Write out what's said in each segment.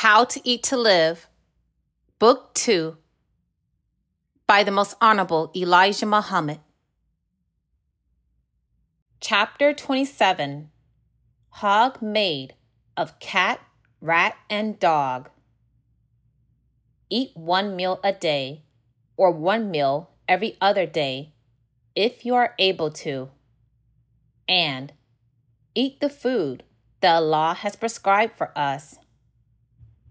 How to Eat to Live, Book 2, by the Most Honorable Elijah Muhammad. Chapter 27 Hog Made of Cat, Rat, and Dog. Eat one meal a day, or one meal every other day, if you are able to. And eat the food that Allah has prescribed for us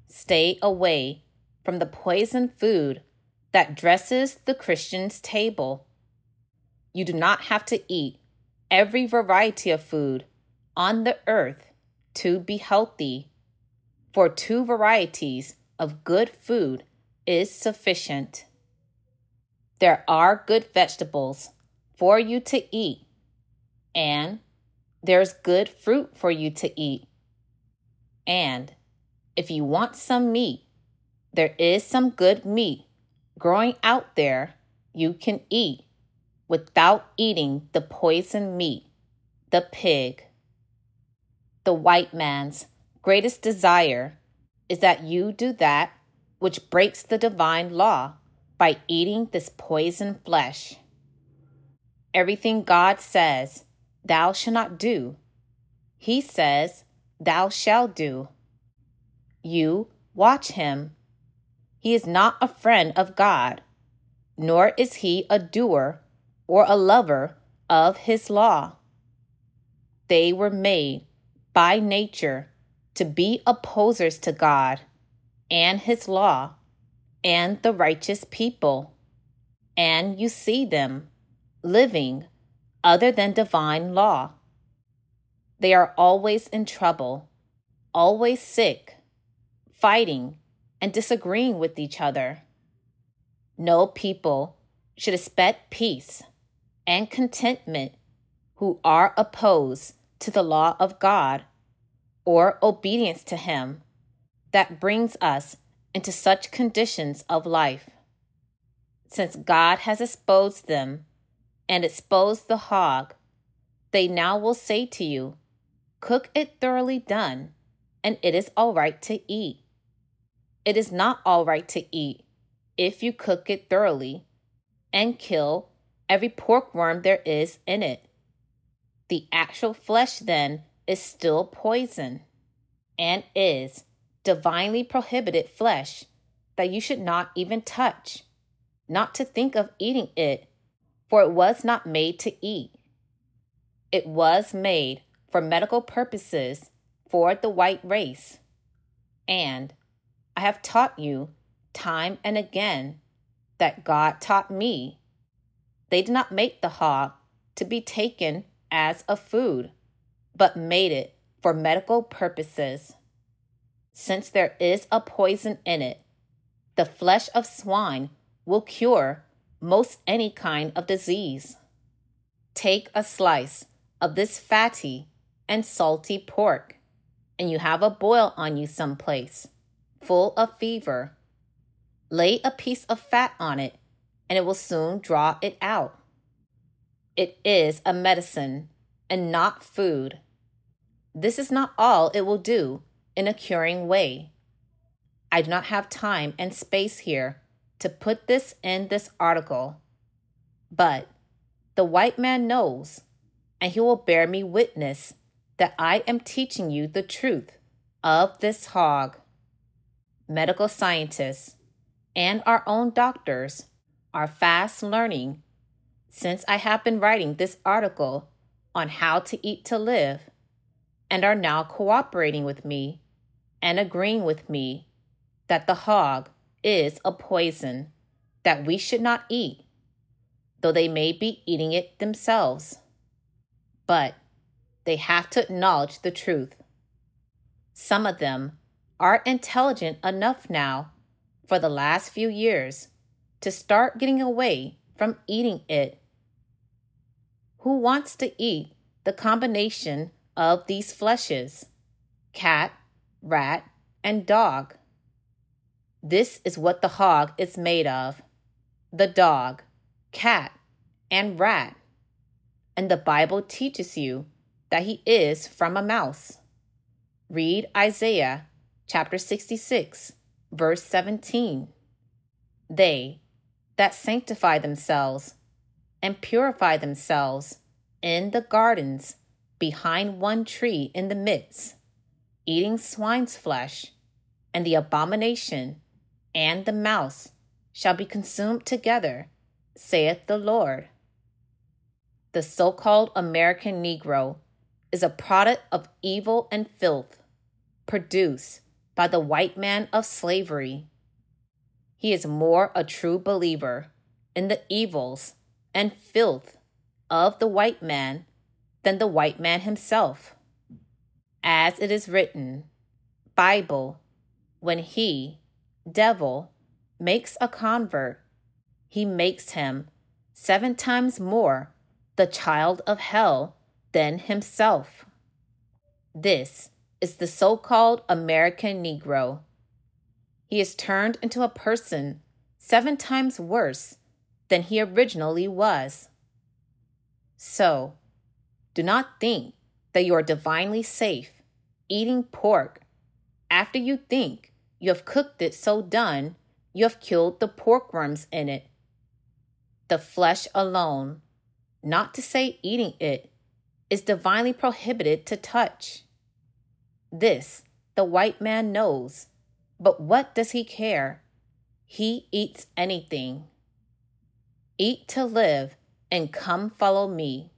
Stay away from the poisoned food that dresses the Christian's table. You do not have to eat every variety of food on the earth to be healthy, for two varieties of good food is sufficient. There are good vegetables for you to eat, and there's good fruit for you to eat. And if you want some meat, there is some good meat growing out there you can eat without eating the poison meat, the pig. The white man's greatest desire is that you do that which breaks the divine law by eating this poison flesh. Everything God says, thou shalt not do, he says, thou shalt do. You watch him. He is not a friend of God, nor is he a doer or a lover of his law. They were made by nature to be opposers to God and his law and the righteous people. And you see them living other than divine law. They are always in trouble, always sick fighting, and disagreeing with each other. No people should expect peace and contentment who are opposed to the law of God or obedience to Him that brings us into such conditions of life. Since God has exposed them and exposed the hog, they now will say to you, Cook it thoroughly done, and it is all right to eat. It is not all right to eat if you cook it thoroughly and kill every pork worm there is in it. The actual flesh, then, is still poison and is divinely prohibited flesh that you should not even touch, not to think of eating it, for it was not made to eat. It was made for medical purposes for the white race. And I have taught you time and again that God taught me. They did not make the hog to be taken as a food, but made it for medical purposes. Since there is a poison in it, the flesh of swine will cure most any kind of disease. Take a slice of this fatty and salty pork, and you have a boil on you someplace full of fever. Lay a piece of fat on it, and it will soon draw it out. It is a medicine and not food. This is not all it will do in a curing way. I do not have time and space here to put this in this article, but the white man knows, and he will bear me witness that I am teaching you the truth of this hog medical scientists, and our own doctors are fast learning since I have been writing this article on how to eat to live and are now cooperating with me and agreeing with me that the hog is a poison that we should not eat, though they may be eating it themselves. But they have to acknowledge the truth. Some of them are intelligent enough now for the last few years to start getting away from eating it. Who wants to eat the combination of these fleshes cat, rat, and dog? This is what the hog is made of the dog, cat, and rat. And the Bible teaches you that he is from a mouse. Read Isaiah chapter 66, verse 17. They that sanctify themselves and purify themselves in the gardens behind one tree in the midst, eating swine's flesh, and the abomination and the mouse shall be consumed together, saith the Lord. The so called American Negro is a product of evil and filth produced by the white man of slavery. He is more a true believer in the evils and filth of the white man than the white man himself. As it is written, Bible, when he, devil, makes a convert, he makes him seven times more the child of hell than himself. This is the so called American Negro. He is turned into a person seven times worse than he originally was. So, do not think that you are divinely safe eating pork after you think you have cooked it so done you have killed the pork worms in it. The flesh alone, not to say eating it, is divinely prohibited to touch. This the white man knows, but what does he care? He eats anything. Eat to live and come follow me.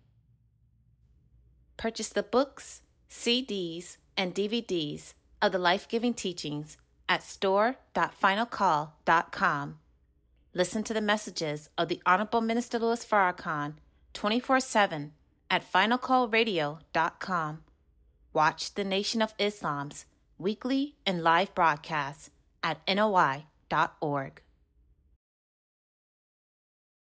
Purchase the books, CDs, and DVDs of the life giving teachings at store.finalcall.com. Listen to the messages of the Honorable Minister Louis Farrakhan 24 7 at finalcallradio.com. Watch the Nation of Islam's weekly and live broadcasts at NOI.org.